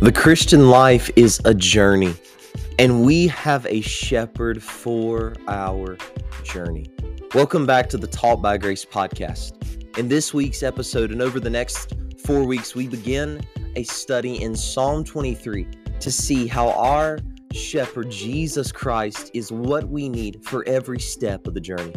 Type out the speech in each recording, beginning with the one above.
The Christian life is a journey, and we have a shepherd for our journey. Welcome back to the Taught by Grace podcast. In this week's episode, and over the next four weeks, we begin a study in Psalm 23 to see how our shepherd, Jesus Christ, is what we need for every step of the journey.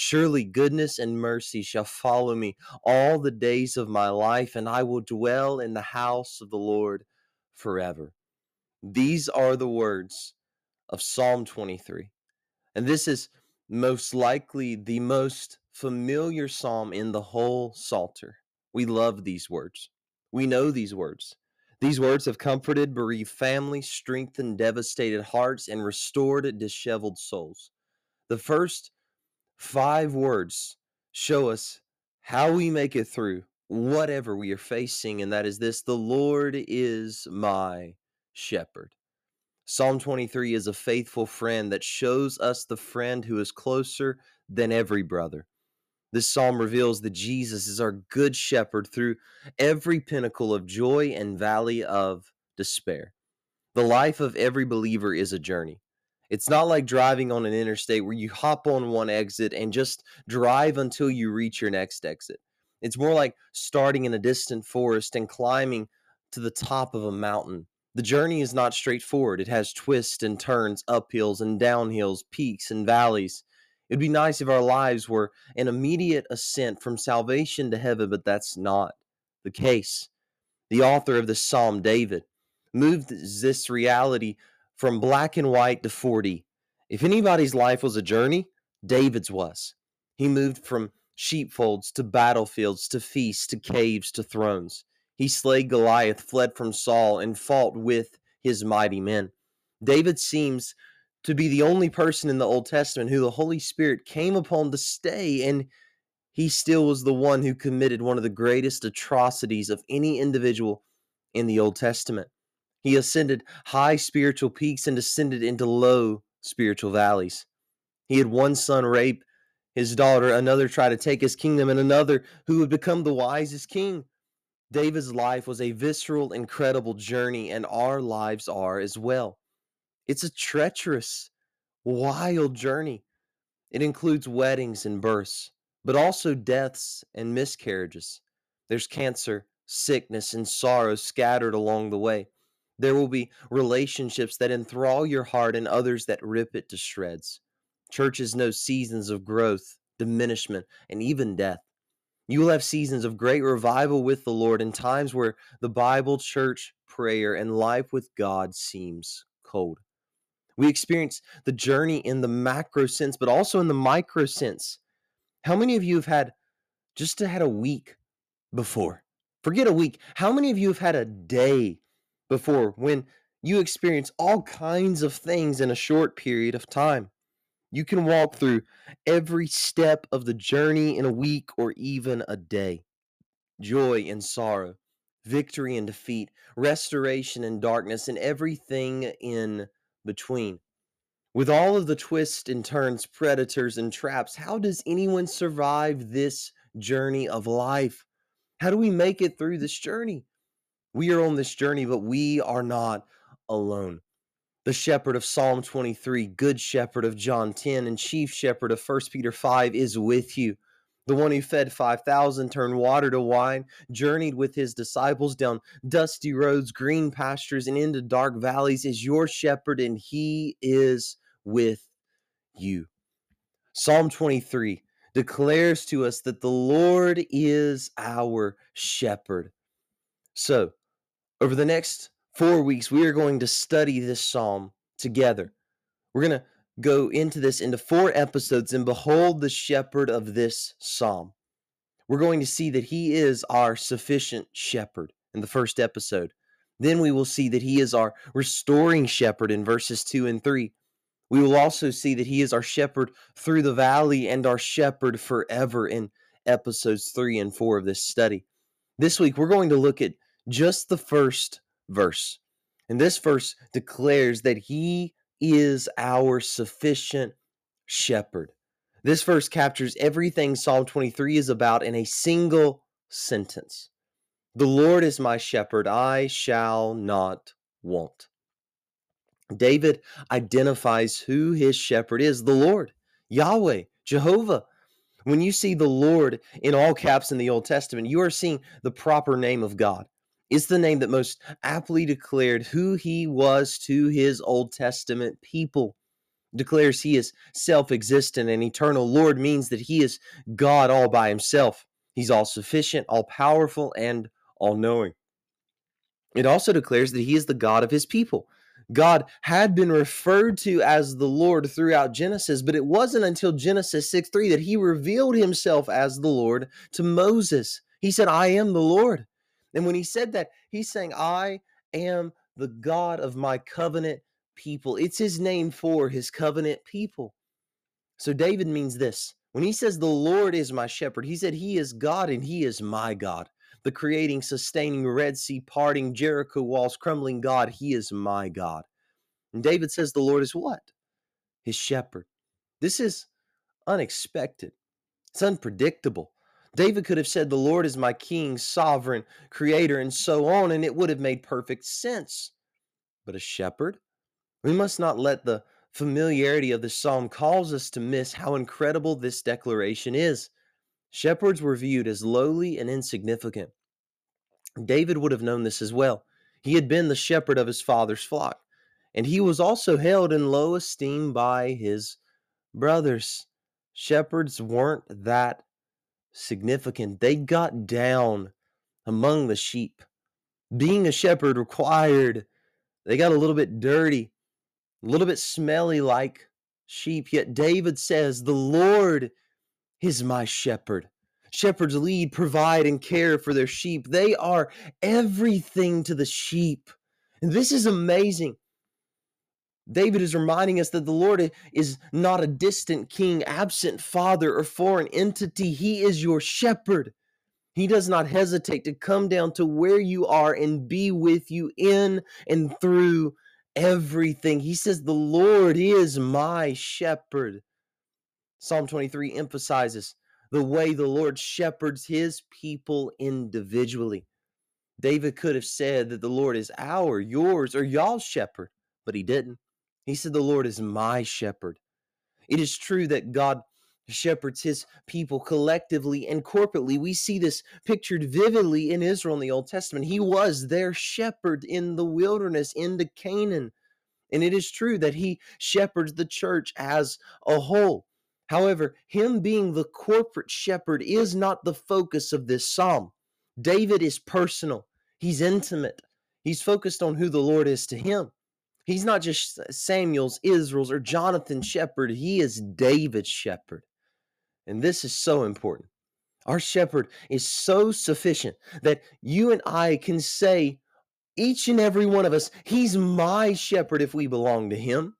Surely goodness and mercy shall follow me all the days of my life, and I will dwell in the house of the Lord forever. These are the words of Psalm 23. And this is most likely the most familiar psalm in the whole Psalter. We love these words. We know these words. These words have comforted bereaved families, strengthened devastated hearts, and restored disheveled souls. The first five words show us how we make it through whatever we are facing, and that is this the Lord is my shepherd. Psalm 23 is a faithful friend that shows us the friend who is closer than every brother. This psalm reveals that Jesus is our good shepherd through every pinnacle of joy and valley of despair. The life of every believer is a journey. It's not like driving on an interstate where you hop on one exit and just drive until you reach your next exit. It's more like starting in a distant forest and climbing to the top of a mountain. The journey is not straightforward. It has twists and turns, uphills and downhills, peaks and valleys. It'd be nice if our lives were an immediate ascent from salvation to heaven, but that's not the case. The author of this psalm, David, moved this reality from black and white to 40. If anybody's life was a journey, David's was. He moved from sheepfolds to battlefields to feasts to caves to thrones. He slayed Goliath, fled from Saul, and fought with his mighty men. David seems to be the only person in the Old Testament who the Holy Spirit came upon to stay, and he still was the one who committed one of the greatest atrocities of any individual in the Old Testament. He ascended high spiritual peaks and descended into low spiritual valleys. He had one son rape his daughter, another try to take his kingdom, and another who would become the wisest king. David's life was a visceral, incredible journey, and our lives are as well. It's a treacherous, wild journey. It includes weddings and births, but also deaths and miscarriages. There's cancer, sickness, and sorrow scattered along the way. There will be relationships that enthrall your heart and others that rip it to shreds. Churches know seasons of growth, diminishment, and even death. You will have seasons of great revival with the Lord and times where the Bible, church, prayer, and life with God seems cold. We experience the journey in the macro sense, but also in the micro sense. How many of you have had just had a week before? Forget a week. How many of you have had a day before when you experience all kinds of things in a short period of time. You can walk through every step of the journey in a week or even a day. Joy and sorrow, victory and defeat, restoration and darkness, and everything in between. With all of the twists and turns, predators and traps, how does anyone survive this journey of life? How do we make it through this journey? We are on this journey, but we are not alone. The shepherd of Psalm 23, good shepherd of John 10, and chief shepherd of 1 Peter 5 is with you. The one who fed 5,000, turned water to wine, journeyed with his disciples down dusty roads, green pastures, and into dark valleys is your shepherd, and he is with you. Psalm 23 declares to us that the Lord is our shepherd. So, over the next four weeks, we are going to study this psalm together. We're going to go into this into four episodes and behold the shepherd of this psalm. we're going to see that he is our sufficient shepherd in the first episode. Then we will see that he is our restoring shepherd in verses 2 and 3. We will also see that he is our shepherd through the valley and our shepherd forever in episodes 3 and 4 of this study. This week, we're going to look at just the first verse. And this verse declares that he is our sufficient shepherd. This verse captures everything Psalm 23 is about in a single sentence. The Lord is my shepherd, I shall not want. David identifies who his shepherd is the Lord, Yahweh, Jehovah. When you see the Lord in all caps in the Old Testament, you are seeing the proper name of God. It's the name that most aptly declared who he was to his Old Testament people. Declares he is self existent and eternal. Lord means that he is God all by himself. He's all sufficient, all powerful, and all knowing. It also declares that he is the God of his people. God had been referred to as the Lord throughout Genesis, but it wasn't until Genesis 6 3 that he revealed himself as the Lord to Moses. He said, I am the Lord. And when he said that, he's saying, I am the God of my covenant people. It's his name for his covenant people. So David means this. When he says, The Lord is my shepherd, he said, He is God and He is my God. The creating, sustaining, Red Sea parting, Jericho walls crumbling God. He is my God. And David says, The Lord is what? His shepherd. This is unexpected. It's unpredictable. David could have said, The Lord is my king, sovereign, creator, and so on, and it would have made perfect sense. But a shepherd? We must not let the familiarity of the psalm cause us to miss how incredible this declaration is. Shepherds were viewed as lowly and insignificant. David would have known this as well. He had been the shepherd of his father's flock, and he was also held in low esteem by his brothers. Shepherds weren't that significant. They got down among the sheep. Being a shepherd required, they got a little bit dirty, a little bit smelly like sheep. Yet David says, The Lord is my shepherd. Shepherds lead, provide, and care for their sheep. They are everything to the sheep. And this is amazing. David is reminding us that the Lord is not a distant king, absent father, or foreign entity. He is your shepherd. He does not hesitate to come down to where you are and be with you in and through everything. He says, The Lord is my shepherd. Psalm 23 emphasizes the way the Lord shepherds his people individually. David could have said that the Lord is our, yours, or y'all's shepherd, but he didn't. He said, The Lord is my shepherd. It is true that God shepherds his people collectively and corporately. We see this pictured vividly in Israel in the Old Testament. He was their shepherd in the wilderness into Canaan. And it is true that he shepherds the church as a whole. However, him being the corporate shepherd is not the focus of this psalm. David is personal, he's intimate, he's focused on who the Lord is to him. He's not just Samuel's, Israel's, or Jonathan's shepherd, he is David's shepherd. And this is so important. Our shepherd is so sufficient that you and I can say, each and every one of us, he's my shepherd if we belong to him.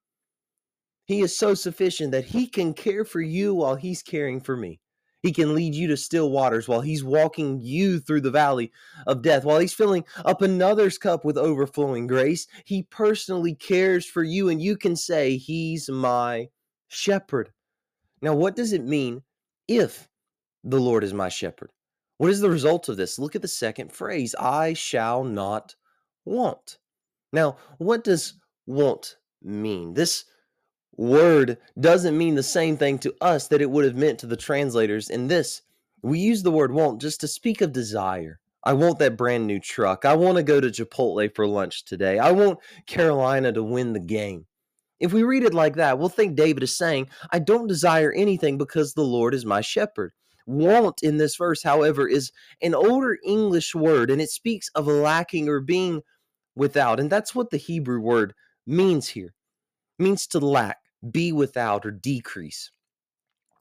He is so sufficient that he can care for you while he's caring for me. He can lead you to still waters while he's walking you through the valley of death, while he's filling up another's cup with overflowing grace. He personally cares for you, and you can say, He's my shepherd. Now, what does it mean if the Lord is my shepherd? What is the result of this? Look at the second phrase I shall not want. Now, what does want mean? This word doesn't mean the same thing to us that it would have meant to the translators in this. We use the word want just to speak of desire. I want that brand new truck. I want to go to Chipotle for lunch today. I want Carolina to win the game. If we read it like that, we'll think David is saying, I don't desire anything because the Lord is my shepherd. Want in this verse, however, is an older English word and it speaks of lacking or being without. And that's what the Hebrew word means here. It means to lack be without or decrease.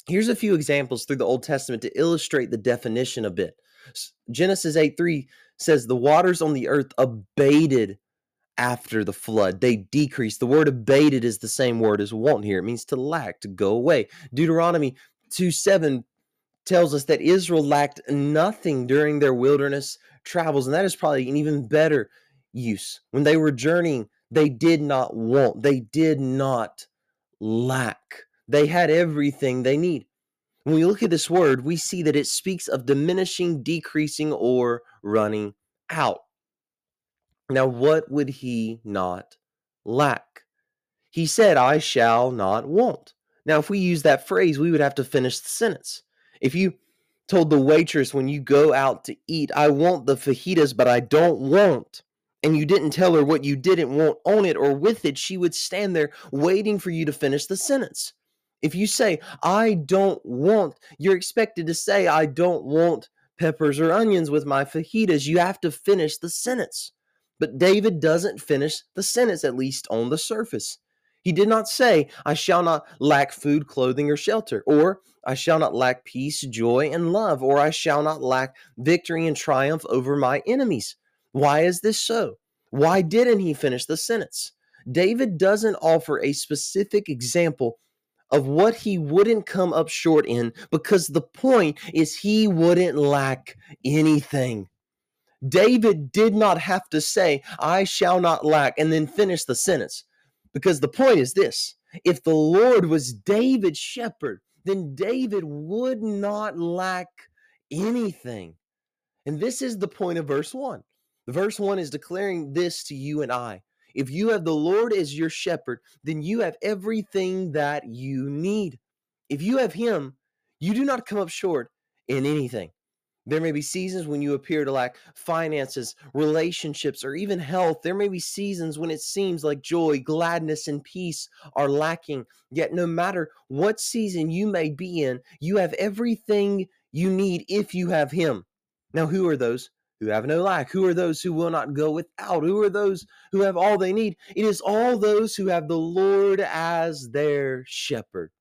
Here's a few examples through the Old Testament to illustrate the definition a bit. Genesis 8 3 says, The waters on the earth abated after the flood. They decreased. The word abated is the same word as want here. It means to lack, to go away. Deuteronomy 2 7 tells us that Israel lacked nothing during their wilderness travels. And that is probably an even better use. When they were journeying, they did not want, they did not lack. They had everything they need. When we look at this word, we see that it speaks of diminishing, decreasing, or running out. Now, what would he not lack? He said, I shall not want. Now, if we use that phrase, we would have to finish the sentence. If you told the waitress when you go out to eat, I want the fajitas, but I don't want, and you didn't tell her what you didn't want on it or with it, she would stand there waiting for you to finish the sentence. If you say, I don't want, you're expected to say, I don't want peppers or onions with my fajitas. You have to finish the sentence. But David doesn't finish the sentence, at least on the surface. He did not say, I shall not lack food, clothing, or shelter, or I shall not lack peace, joy, and love, or I shall not lack victory and triumph over my enemies. Why is this so? Why didn't he finish the sentence? David doesn't offer a specific example of what he wouldn't come up short in because the point is he wouldn't lack anything. David did not have to say, I shall not lack, and then finish the sentence. Because the point is this if the Lord was David's shepherd, then David would not lack anything. And this is the point of verse 1. Verse 1 is declaring this to you and I. If you have the Lord as your shepherd, then you have everything that you need. If you have Him, you do not come up short in anything. There may be seasons when you appear to lack finances, relationships, or even health. There may be seasons when it seems like joy, gladness, and peace are lacking. Yet, no matter what season you may be in, you have everything you need if you have Him. Now, who are those who have no lack? Who are those who will not go without? Who are those who have all they need? It is all those who have the Lord as their shepherd.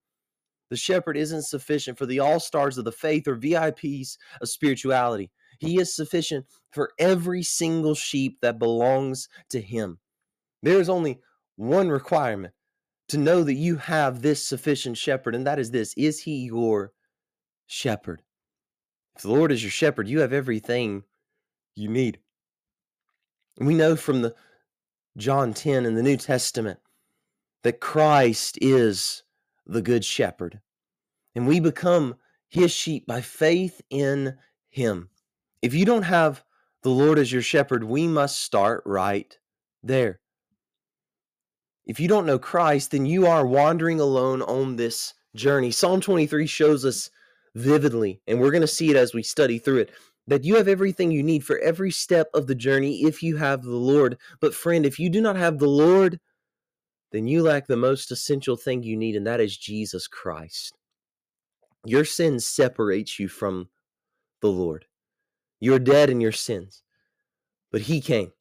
The shepherd isn't sufficient for the all stars of the faith or VIPs of spirituality. He is sufficient for every single sheep that belongs to him. There is only one requirement to know that you have this sufficient shepherd, and that is this Is he your shepherd? If the Lord is your shepherd, you have everything you need. we know from the John 10 in the New Testament that Christ is the good shepherd. And we become his sheep by faith in him. If you don't have the Lord as your shepherd, we must start right there. If you don't know Christ, then you are wandering alone on this journey. Psalm 23 shows us vividly, and we're going to see it as we study through it, that you have everything you need for every step of the journey if you have the Lord. But, friend, if you do not have the Lord, then you lack the most essential thing you need, and that is Jesus Christ. Your sin separates you from the Lord. You're dead in your sins. But He came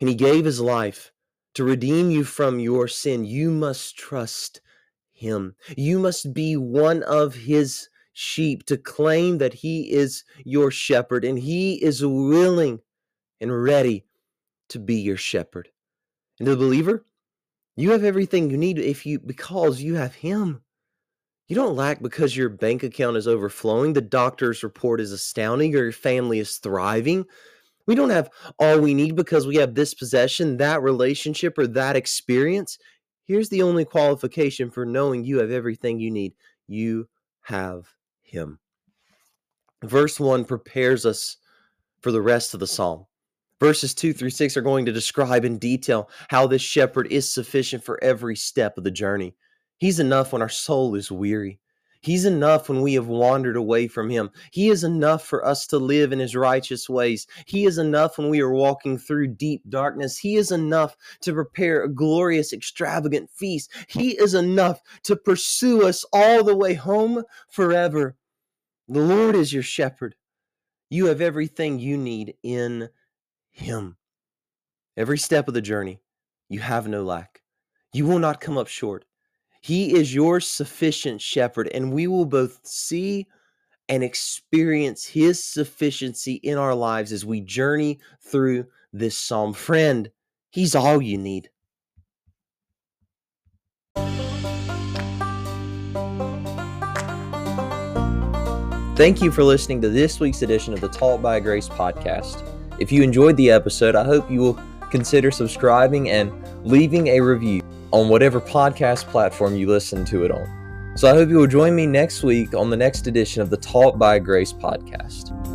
and He gave His life to redeem you from your sin. You must trust Him. You must be one of His sheep to claim that He is your shepherd and He is willing and ready to be your shepherd. And to the believer, you have everything you need if you because you have him. You don't lack because your bank account is overflowing, the doctor's report is astounding, or your family is thriving. We don't have all we need because we have this possession, that relationship, or that experience. Here's the only qualification for knowing you have everything you need you have Him. Verse 1 prepares us for the rest of the psalm. Verses 2 through 6 are going to describe in detail how this shepherd is sufficient for every step of the journey. He's enough when our soul is weary. He's enough when we have wandered away from Him. He is enough for us to live in His righteous ways. He is enough when we are walking through deep darkness. He is enough to prepare a glorious, extravagant feast. He is enough to pursue us all the way home forever. The Lord is your shepherd. You have everything you need in Him. Every step of the journey, you have no lack. You will not come up short. He is your sufficient shepherd, and we will both see and experience his sufficiency in our lives as we journey through this psalm. Friend, he's all you need. Thank you for listening to this week's edition of the Taught by Grace podcast. If you enjoyed the episode, I hope you will consider subscribing and leaving a review on whatever podcast platform you listen to it on. So I hope you will join me next week on the next edition of the Taught by Grace podcast.